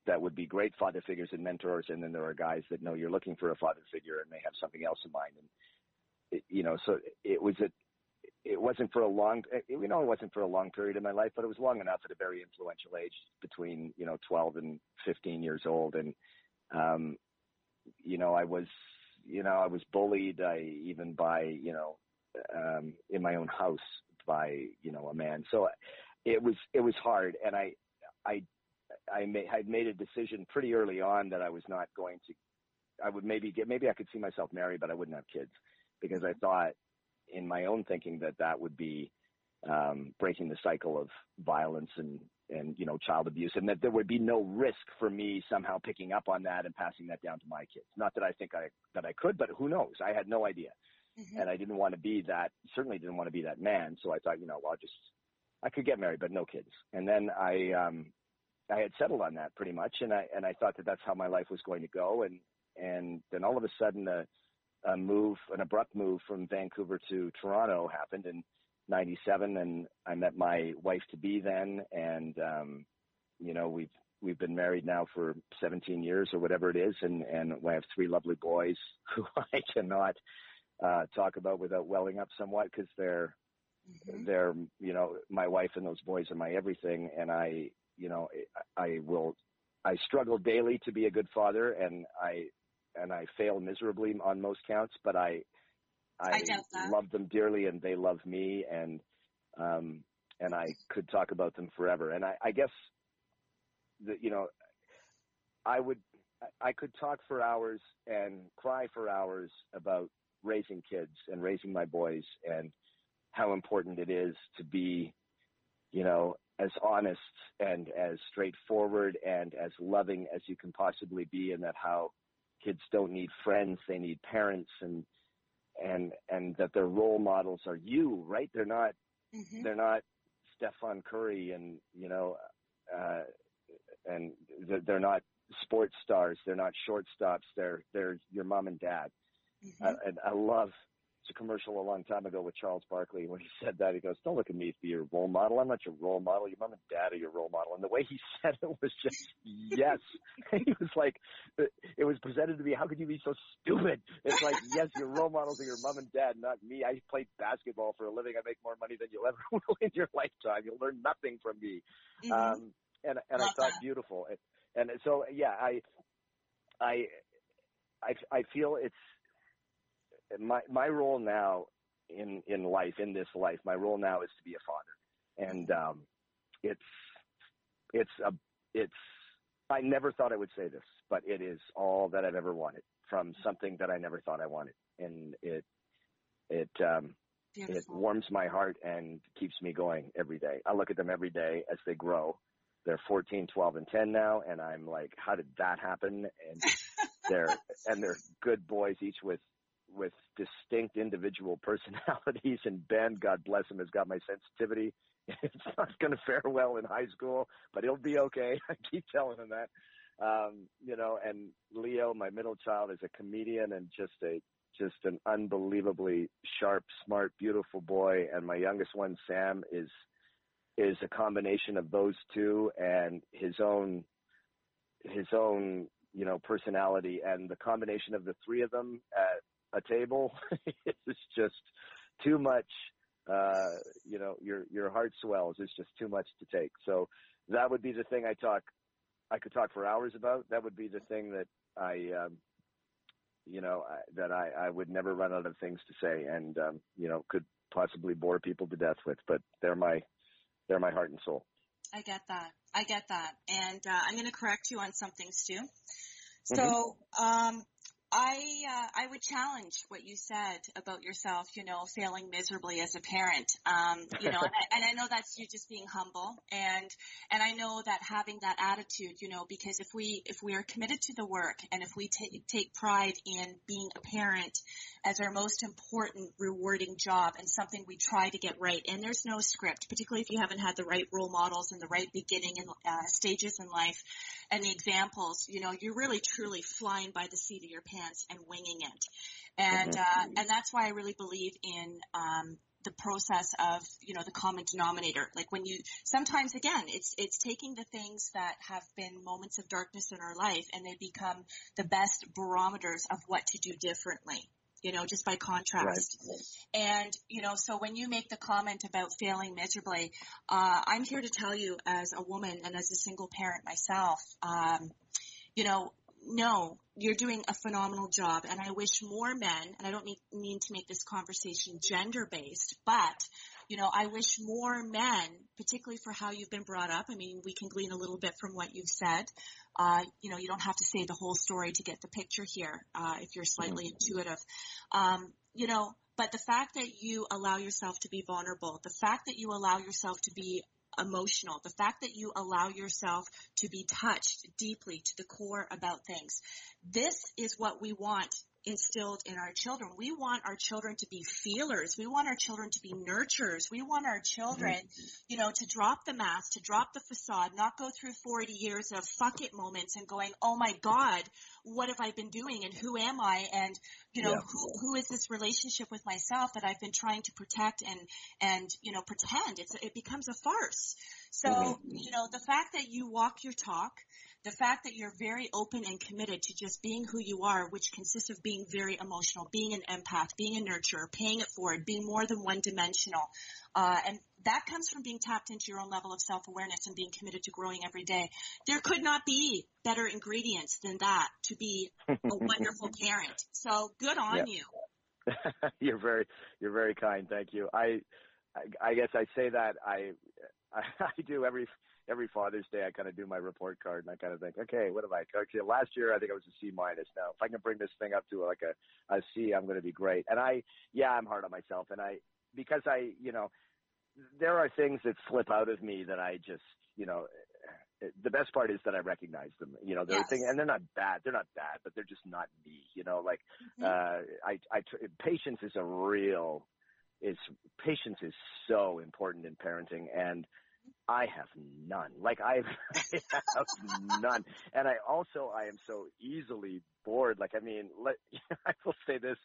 that would be great father figures and mentors. And then there are guys that know you're looking for a father figure and they have something else in mind. And, it, you know, so it was a, it wasn't for a long, you know, it wasn't for a long period of my life, but it was long enough at a very influential age between, you know, 12 and 15 years old. And, um, you know, I was, you know, I was bullied, I even by, you know, um, in my own house by, you know, a man. So it was, it was hard. And I, I, I made, I made a decision pretty early on that I was not going to, I would maybe get, maybe I could see myself married, but I wouldn't have kids because I thought in my own thinking that that would be, um, breaking the cycle of violence and, and you know child abuse, and that there would be no risk for me somehow picking up on that and passing that down to my kids. Not that I think I that I could, but who knows? I had no idea, mm-hmm. and I didn't want to be that. Certainly didn't want to be that man. So I thought, you know, well, I'll just I could get married, but no kids. And then I um I had settled on that pretty much, and I and I thought that that's how my life was going to go, and and then all of a sudden a, a move, an abrupt move from Vancouver to Toronto happened, and 97 and I met my wife to be then and um you know we've we've been married now for 17 years or whatever it is and and I have three lovely boys who I cannot uh talk about without welling up somewhat cuz they're mm-hmm. they're you know my wife and those boys are my everything and I you know I, I will I struggle daily to be a good father and I and I fail miserably on most counts but I I,
I
love them dearly and they love me and um and I could talk about them forever. And I, I guess that you know I would I could talk for hours and cry for hours about raising kids and raising my boys and how important it is to be, you know, as honest and as straightforward and as loving as you can possibly be and that how kids don't need friends, they need parents and and and that their role models are you, right? They're not mm-hmm. they're not Stephen Curry and you know uh, and they're not sports stars. They're not shortstops. They're they're your mom and dad. Mm-hmm. Uh, and I love a commercial a long time ago with Charles Barkley when he said that. He goes, "Don't look at me be your role model. I'm not your role model. Your mom and dad are your role model." And the way he said it was just yes. he was like, it was presented to me. How could you be so stupid? It's like, yes, your role models are your mom and dad, not me. I played basketball for a living. I make more money than you'll ever will in your lifetime. You'll learn nothing from me. Mm-hmm. Um, and and I thought beautiful. And, and so yeah, I I I I feel it's my my role now in in life in this life. My role now is to be a father, and um, it's it's a it's. I never thought I would say this, but it is all that I've ever wanted from something that I never thought I wanted, and it it um,
Beautiful.
it warms my heart and keeps me going every day. I look at them every day as they grow. They're 14, 12, and 10 now, and I'm like, how did that happen? And they're and they're good boys, each with with distinct individual personalities. And Ben, God bless him, has got my sensitivity. It's not going to fare well in high school, but he'll be okay. I keep telling him that. Um, you know, and Leo, my middle child, is a comedian and just a just an unbelievably sharp, smart, beautiful boy. And my youngest one, Sam, is is a combination of those two and his own his own you know personality and the combination of the three of them at a table is just too much uh you know your your heart swells it's just too much to take so that would be the thing i talk i could talk for hours about that would be the thing that i um you know I, that i i would never run out of things to say and um you know could possibly bore people to death with but they're my they're my heart and soul
I get that. I get that. And uh, I'm going to correct you on something, Stu. So, um, I uh, I would challenge what you said about yourself. You know, failing miserably as a parent. Um, you know, and, I, and I know that's you just being humble, and and I know that having that attitude. You know, because if we if we are committed to the work, and if we take take pride in being a parent as our most important, rewarding job, and something we try to get right, and there's no script, particularly if you haven't had the right role models and the right beginning and uh, stages in life, and the examples. You know, you're really truly flying by the seat of your pants and winging it. And, uh, and that's why I really believe in, um, the process of, you know, the common denominator. Like when you, sometimes again, it's, it's taking the things that have been moments of darkness in our life and they become the best barometers of what to do differently. You know, just by contrast. And, you know, so when you make the comment about failing miserably, uh, I'm here to tell you as a woman and as a single parent myself, um, you know, no, you're doing a phenomenal job and I wish more men, and I don't mean, mean to make this conversation gender based, but you know, I wish more men, particularly for how you've been brought up. I mean, we can glean a little bit from what you've said. Uh, you know, you don't have to say the whole story to get the picture here, uh, if you're slightly intuitive. Um, you know, but the fact that you allow yourself to be vulnerable, the fact that you allow yourself to be emotional, the fact that you allow yourself to be touched deeply to the core about things. This is what we want instilled in our children. We want our children to be feelers. We want our children to be nurturers. We want our children, you know, to drop the mask, to drop the facade, not go through 40 years of fuck it moments and going, oh my God, what have I been doing and who am I? And, you know,
Yeah.
who, who is this relationship with myself that I've been trying to protect and, and, you know, pretend? It's, it becomes a farce. So, mm-hmm. you know, the fact that you walk your talk, the fact that you're very open and committed to just being who you are, which consists of being very emotional, being an empath, being a nurturer, paying it forward, being more than one dimensional. Uh, and that comes from being tapped into your own level of self-awareness and being committed to growing every day. There could not be better ingredients than that to be a wonderful parent. So good on
Yeah.
you.
you're very you're very kind. Thank you. I I, I guess I say that I, I I do every every Father's Day. I kind of do my report card and I kind of think, okay, what am I? Okay, last year I think I was a C minus. Now if I can bring this thing up to like a a C, I'm going to be great. And I yeah, I'm hard on myself, and I because I you know there are things that slip out of me that I just you know. The best part is that I recognize them. You know, they're
Yes.
thing, and they're not bad. They're not bad, but they're just not me. You know, like
Mhm.
uh, I, I, patience is a real, is patience is so important in parenting, and I have none. Like I've, I have none, and I also I am so easily bored. Like I mean, let I will say this: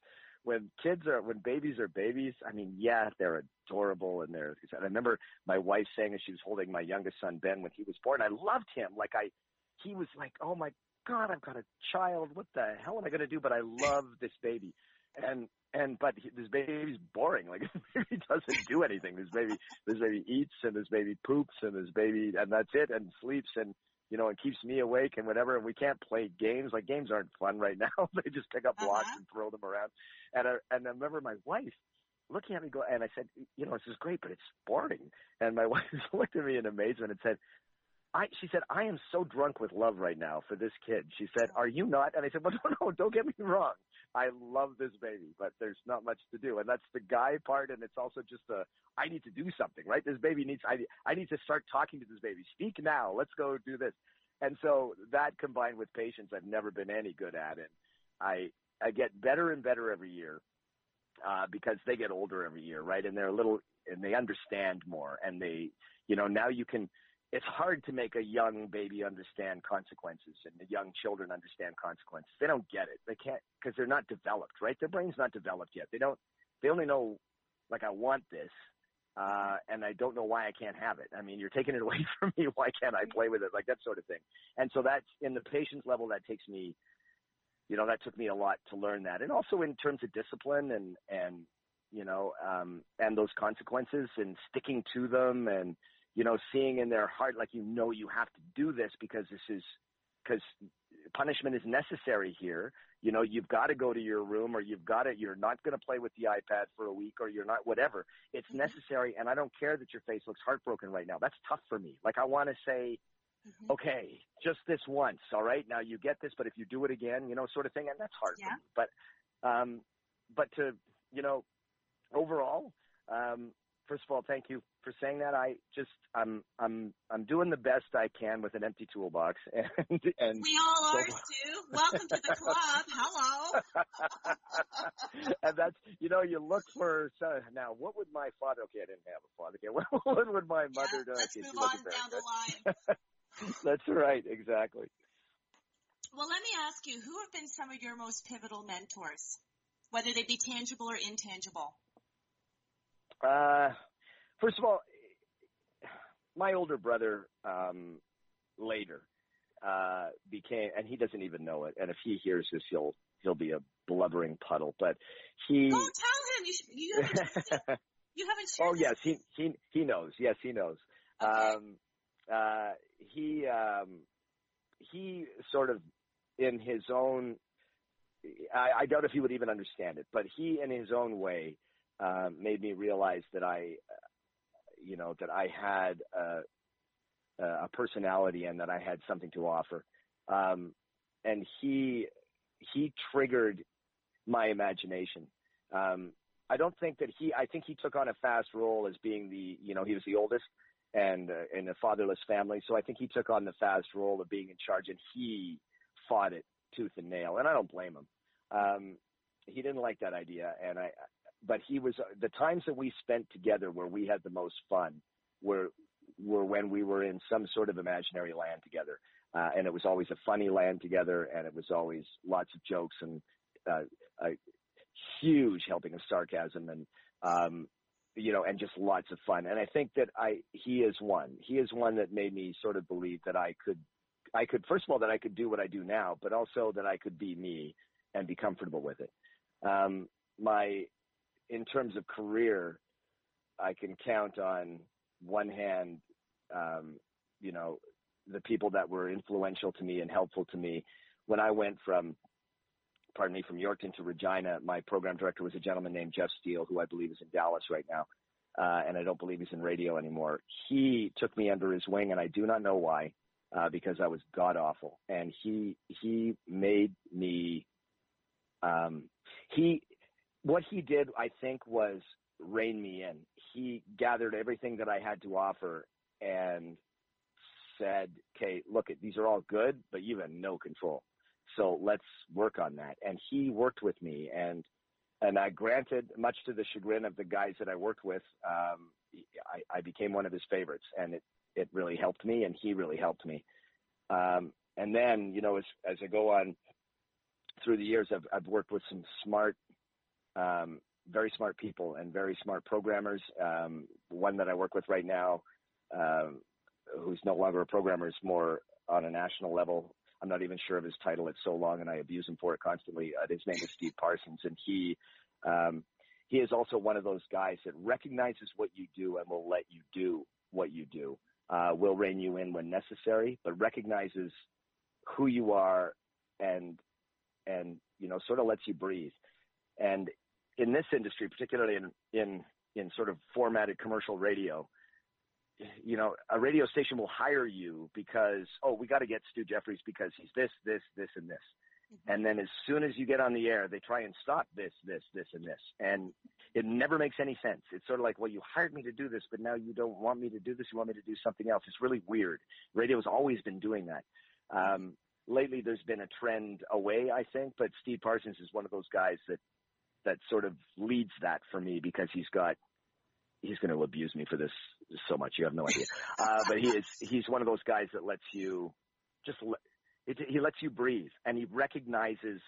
when kids are, when babies are babies, I mean, yeah, they're adorable and they're. I remember my wife saying as she was holding my youngest son Ben when he was born, I loved him. Like I, he was like, oh my God, I've got a child. What the hell am I going to do? But I love this baby. And, and, but he, this baby's boring. Like this baby doesn't do anything. This baby, this baby eats and this baby poops and this baby, and that's it and sleeps. And you know, and keeps me awake and whatever. And we can't play games. Like games aren't fun right now. they just pick up blocks
Uh-huh.
and throw them around. And I, and I remember my wife looking at me go, and I said, you know, this is great, but it's boring. And my wife looked at me in amazement and said, I, she said, I am so drunk with love right now for this kid. She said, are you not? And I said, well, no, no, don't get me wrong. I love this baby, but there's not much to do. And that's the guy part. And it's also just a, I need to do something, right? This baby needs, I, I need to start talking to this baby. Speak now. Let's go do this. And so that combined with patience, I've never been any good at. And I, I get better and better every year, uh, because they get older every year, right? And they're a little, and they understand more and they, you know, now you can, it's hard to make a young baby understand consequences and the young children understand consequences. They don't get it. They can't because they're not developed, right? Their brain's not developed yet. They don't. They only know like I want this, uh, and I don't know why I can't have it. I mean, you're taking it away from me. Why can't I play with it? Like that sort of thing. And so that's in the patience level that takes me. You know, that took me a lot to learn that, and also in terms of discipline and and you know, um, and those consequences and sticking to them and you know, seeing in their heart like you know you have to do this because this is because punishment is necessary here. You know, you've got to go to your room or you've got to you're not going to play with the iPad for a week or you're not whatever. It's necessary and I don't care that your face looks heartbroken right now. That's tough for me. Like I want to say
Mhm.
okay, just this once, all right? Now you get this, but if you do it again, you know, sort of thing, and that's hard
Yeah.
for me. But um but to you know, overall, um first of all, thank you for saying that. I just I'm I'm I'm doing the best I can with an empty toolbox, and and
We all
so-
are too. Welcome to the club. Hello.
and that's you know you look for so now what would my father? Okay, I didn't have a father. Okay, what, what would my
Yeah,
mother do?
let's move on down the line.
That's right, exactly.
Well, let me ask you, who have been some of your most pivotal mentors, whether they be tangible or intangible?
Uh, first of all, my older brother um, later uh, became, and he doesn't even know it. And if he hears this, he'll he'll be a blubbering puddle. But he.
Don't tell him. You, sh- you haven't. You haven't
oh yes, he he he knows. Yes, he knows.
Okay.
Um, uh, he um, he sort of in his own. I, I doubt if he would even understand it, but he, in his own way, um, made me realize that I, uh, you know, that I had a, a personality and that I had something to offer. Um, and he he triggered my imagination. Um, I don't think that he. I think he took on a fast role as being the, you know, he was the oldest and uh, in a fatherless family. So I think he took on the fast role of being in charge, and he fought it tooth and nail. And I don't blame him. Um, he didn't like that idea, and I. But he was the times that we spent together where we had the most fun were were when we were in some sort of imaginary land together, uh, and it was always a funny land together, and it was always lots of jokes and uh, a huge helping of sarcasm and um, you know, and just lots of fun. And I think that I he is one. He is one that made me sort of believe that I could I could first of all that I could do what I do now, but also that I could be me and be comfortable with it. Um, my in terms of career, I can count on one hand, um, you know, the people that were influential to me and helpful to me when I went from pardon me, from Yorkton to Regina. My program director was a gentleman named Jeff Steele, who I believe is in Dallas right now. Uh, and I don't believe he's in radio anymore. He took me under his wing, and I do not know why, uh, because I was god awful. And he he made me. Um, he what he did, I think, was rein me in. He gathered everything that I had to offer and said, "Okay, look, these are all good, but you have no control." So let's work on that. And he worked with me and, and I granted much to the chagrin of the guys that I worked with, um, I, I became one of his favorites and it, it really helped me and he really helped me. Um, and then, you know, as, as I go on through the years, I've, I've worked with some smart, um, very smart people and very smart programmers. Um, one that I work with right now, um, who's no longer a programmer, is more on a national level. I'm not even sure of his title. It's so long, and I abuse him for it constantly. Uh, his name is Steve Parsons, and he um, he is also one of those guys that recognizes what you do and will let you do what you do. uh, will rein you in when necessary, but recognizes who you are and and you know sort of lets you breathe. And in this industry, particularly in in in sort of formatted commercial radio, you know, a radio station will hire you because oh, we got to get Stu Jeffries because he's this, this, this, and this. Mm-hmm. And then as soon as you get on the air, they try and stop this, this, this, and this. And it never makes any sense. It's sort of like, well, you hired me to do this, but now you don't want me to do this. You want me to do something else. It's really weird. Radio has always been doing that. Um, lately, there's been a trend away, I think, but Steve Parsons is one of those guys that that sort of leads that for me because he's got he's going to abuse me for this so much. You have no idea. Uh, but he is he's one of those guys that lets you just it, he lets you breathe and he recognizes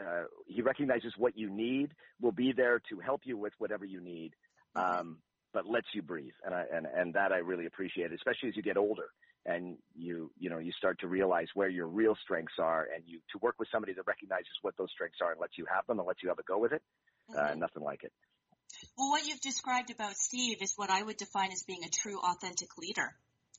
uh, he recognizes what you need, will be there to help you with whatever you need, um, but lets you breathe. And I, and, and that I really appreciate, especially as you get older and you, you know, you start to realize where your real strengths are and you, to work with somebody that recognizes what those strengths are and lets you have them and lets you have a go with it. Uh, mm-hmm. Uh, nothing like it.
Well, what you've described about Steve is what I would define as being a true authentic leader.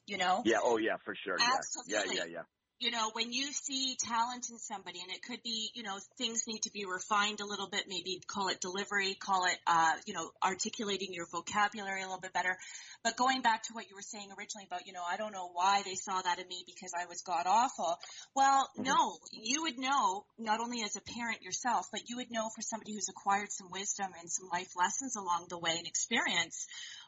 You know?
Yeah. Oh, yeah, for sure.
Absolutely.
Yeah. Yeah. Yeah
you know, when you see talent in somebody, and it could be, you know, things need to be refined a little bit, maybe call it delivery, call it, uh, you know, articulating your vocabulary a little bit better. But going back to what you were saying originally about, you know, I don't know why they saw that in me because I was god awful. Well, mm-hmm. no, you would know not only as a parent yourself, but you would know for somebody who's acquired some wisdom and some life lessons along the way and experience.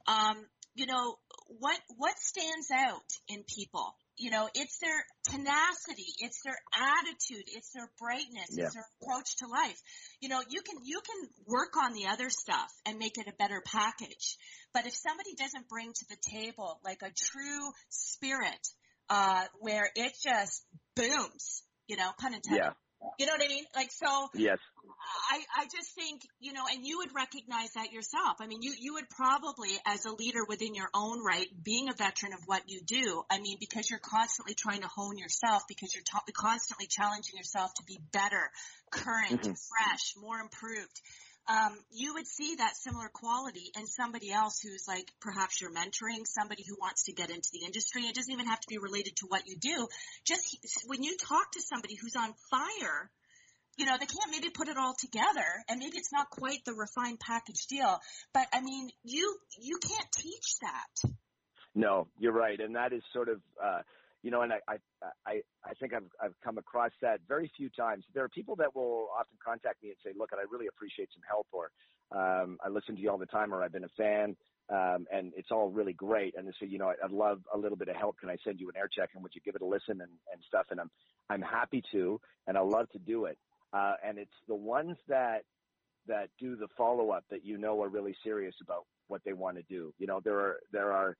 Um, you know, what, what stands out in people? you know, it's their tenacity, it's their attitude, it's their brightness, yeah. it's their approach to life. You know, you can, you can work on the other stuff and make it a better package. But if somebody doesn't bring to the table like a true spirit, uh, where it just booms, you know, pun intended.
Yeah.
You know what I mean? Like so.
Yes.
I I just think you know, and you would recognize that yourself. I mean, you you would probably, as a leader within your own right, being a veteran of what you do. I mean, because you're constantly trying to hone yourself, because you're t- constantly challenging yourself to be better, current, mm-hmm. fresh, more improved um, you would see that similar quality in somebody else who's like perhaps you're mentoring somebody who wants to get into the industry. It doesn't even have to be related to what you do. Just when you talk to somebody who's on fire, you know, they can't maybe put it all together and maybe it's not quite the refined package deal, but I mean, you, you can't teach that.
No, you're right. And that is sort of, uh, you know, and I, I, I, I think I've, I've come across that very few times. There are people that will often contact me and say, look, I really appreciate some help or, um, I listen to you all the time or I've been a fan. Um, and it's all really great. And they say, you know, I'd love a little bit of help. Can I send you an air check and would you give it a listen and, and stuff? And I'm, I'm happy to, and I love to do it. Uh, and it's the ones that, that do the follow up that you know are really serious about what they want to do. You know, there are, there are,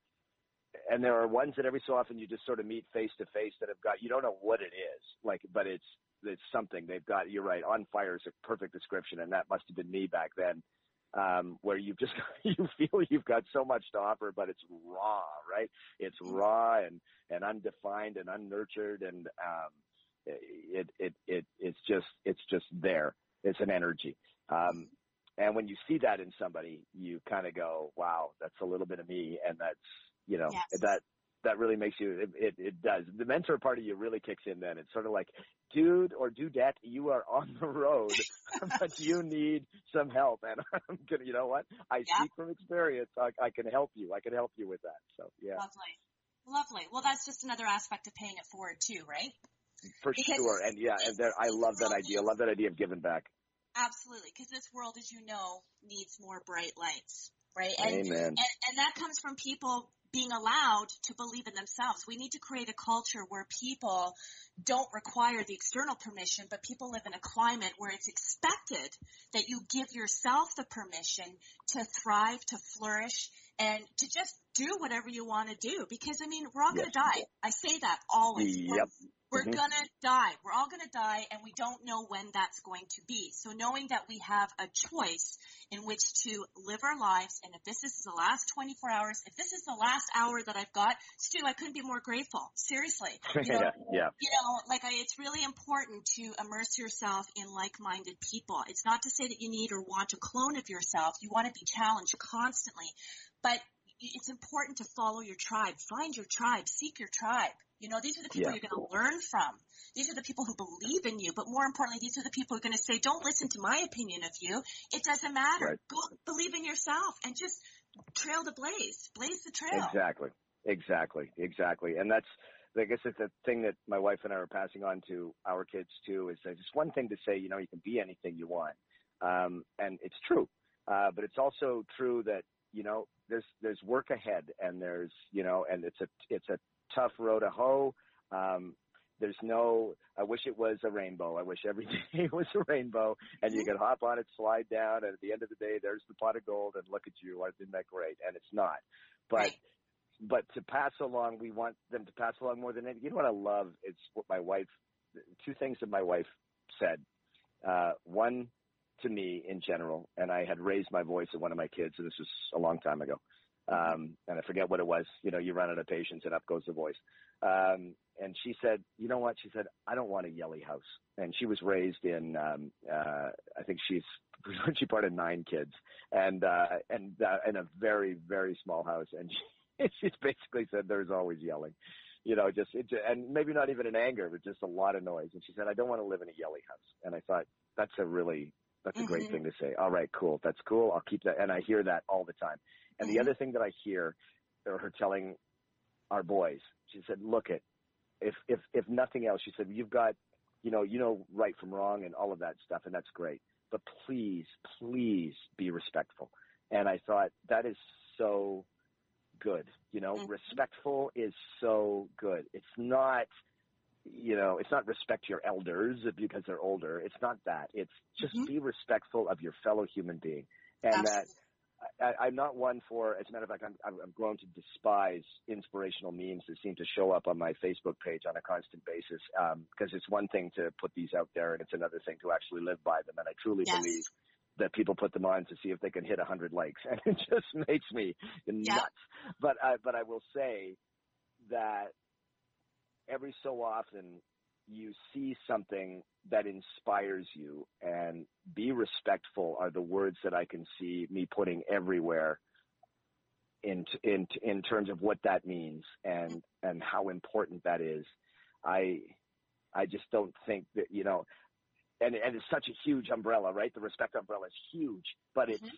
and there are ones that every so often you just sort of meet face to face that have got you don't know what it is like but it's it's something. They've got you're right on fire is a perfect description and that must have been me back then um where you've just you feel you've got so much to offer but it's raw right? It's raw and and undefined and unnurtured and um it it it it's just it's just there. It's an energy. Um and when you see that in somebody you kind of go wow that's a little bit of me and that's you know yes. that that really makes you it, it, it does. The mentor part of you really kicks in then. It's sort of like dude or dudette you are on the road but you need some help? And i'm gonna you know what? I yeah. speak from experience. I, I can help you. I can help you with that. So yeah.
Lovely. Lovely. Well that's just another aspect of paying it forward too right?
For because sure. And yeah and there, i love that idea. I love that idea of giving back.
Absolutely. Because this world as you know needs more bright lights right? And,
Amen.
and and that comes from people being allowed to believe in themselves. We need to create a culture where people don't require the external permission, but people live in a climate where it's expected that you give yourself the permission to thrive, to flourish, and to just do whatever you want to do. Because I mean, we're all going to die. I say that always.
Yep.
We're mm-hmm. gonna die. We're all gonna die and we don't know when that's going to be. So knowing that we have a choice in which to live our lives and if this is the last 24 hours, if this is the last hour that I've got, Stu, I couldn't be more grateful. Seriously.
You know, yeah.
You know, like I, it's really important to immerse yourself in like-minded people. It's not to say that you need or want a clone of yourself. You want to be challenged constantly. But it's important to follow your tribe. Find your tribe. Seek your tribe. You know, these are the people
Yeah.
you're going to learn from. These are the people who believe in you. But more importantly, these are the people who are going to say, don't listen to my opinion of you. It doesn't matter.
Right.
Go believe in yourself and just trail the blaze. Blaze the trail.
Exactly. Exactly. Exactly. And that's, I guess it's a thing that my wife and I are passing on to our kids too, is that it's one thing to say, you know, you can be anything you want. Um, and it's true. Uh, but it's also true that, you know, there's, there's work ahead and there's, you know, and it's a, it's a tough road to hoe. Um, there's no, I wish it was a rainbow. I wish every day was a rainbow and you could hop on it, slide down, and at the end of the day, there's the pot of gold and look at you. Isn't that great? And it's not. But but to pass along, we want them to pass along more than anything. You know what I love? It's what my wife, two things that my wife said. Uh, one to me in general, and I had raised my voice at one of my kids, and this was a long time ago. Um, and I forget what it was. You know, you run out of patience and up goes the voice. Um, and she said, you know what? She said, I don't want a yelly house. And she was raised in, um, uh, I think she's, she part of nine kids and, uh, and, uh, in a very, very small house. And she, she's basically said there's always yelling, you know, just, it, and maybe not even in anger, but just a lot of noise. And she said, I don't want to live in a yelly house. And I thought that's a really, that's a great
Mhm.
thing to say. All right, cool. That's cool. I'll keep that. And I hear that all the time. And the other thing that I hear or her telling our boys, she said, look it, if, if, if nothing else, she said, you've got, you know, you know, right from wrong and all of that stuff. And that's great, but please, please be respectful. And I thought that is so good. You know,
Mhm.
respectful is so good. It's not, you know, it's not respect your elders because they're older. It's not that. It's just
Mhm.
be respectful of your fellow human being. And that
Absolutely.
I, I'm not one for, as a matter of fact, I'm, I'm, I'm grown to despise inspirational memes that seem to show up on my Facebook page on a constant basis. Um, Because it's one thing to put these out there, and it's another thing to actually live by them. And I truly
Yes.
believe that people put them on to see if they can hit a hundred likes, and it just makes me nuts. But I, but I will say that every so often you see something that inspires you and be respectful are the words that I can see me putting everywhere in in in terms of what that means and and how important that is. I I just don't think that you know and and it's such a huge umbrella, right? The respect umbrella is huge, but it's mm-hmm.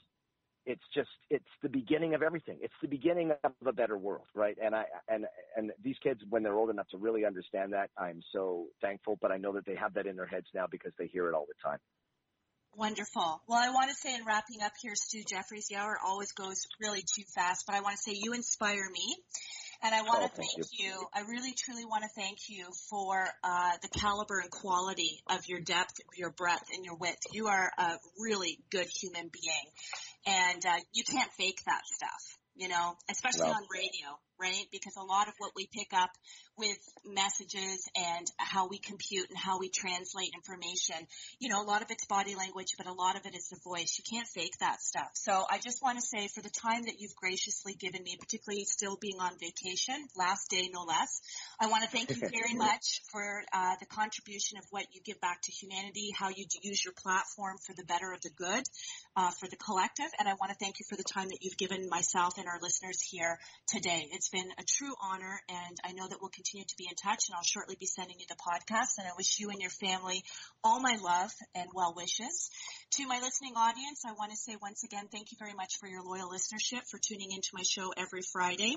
It's just it's the beginning of everything. It's the beginning of a better world, right? And I and and these kids when they're old enough to really understand that, I'm so thankful. But I know that they have that in their heads now because they hear it all the time.
Wonderful. Well, I want to say in wrapping up here, Stu Jeffries, the hour always goes really too fast, but I want to say you inspire me. And I want
Oh,
to
thank
thank you. I really truly want to thank you for uh, the caliber and quality of your depth, your breadth, and your width. You are a really good human being, and uh, you can't fake that stuff. You know, especially
No.
on radio, right? Because a lot of what we pick up with messages and how we compute and how we translate information, you know, a lot of it's body language, but a lot of it is the voice. You can't fake that stuff. So I just want to say for the time that you've graciously given me, particularly still being on vacation, last day no less, I want to thank you very much for uh, the contribution of what you give back to humanity, how you use your platform for the better of the good, uh, for the collective, and I want to thank you for the time that you've given myself and our listeners here today. It's been a true honor, and I know that we'll continue to be in touch, and I'll shortly be sending you the podcast, and I wish you and your family all my love and well wishes. To my listening audience, I want to say once again, thank you very much for your loyal listenership, for tuning into my show every Friday.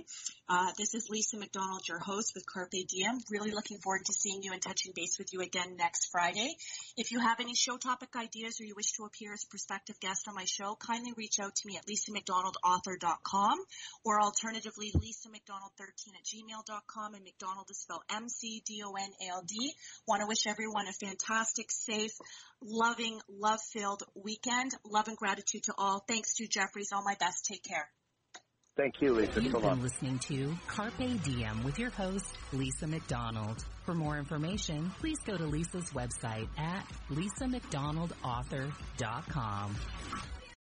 Uh, this is Lisa McDonald, your host with Carpe Diem. Really looking forward to seeing you and touching base with you again next Friday. If you have any show topic ideas or you wish to appear as a prospective guest on my show, kindly reach out to me at lisamcdonaldauthor.com or alternatively lisamcdonald13 at gmail.com and McDonald is spelled M-C-D-O-N-A-L-D. Want to wish everyone a fantastic, safe, loving, love-filled weekend. Love and gratitude to all. Thanks to Jeffries. All my best. Take care.
Thank you, Lisa.
You've
So long.
been listening to Carpe Diem with your host, Lisa McDonald. For more information, please go to Lisa's website at lisamcdonaldauthor.com.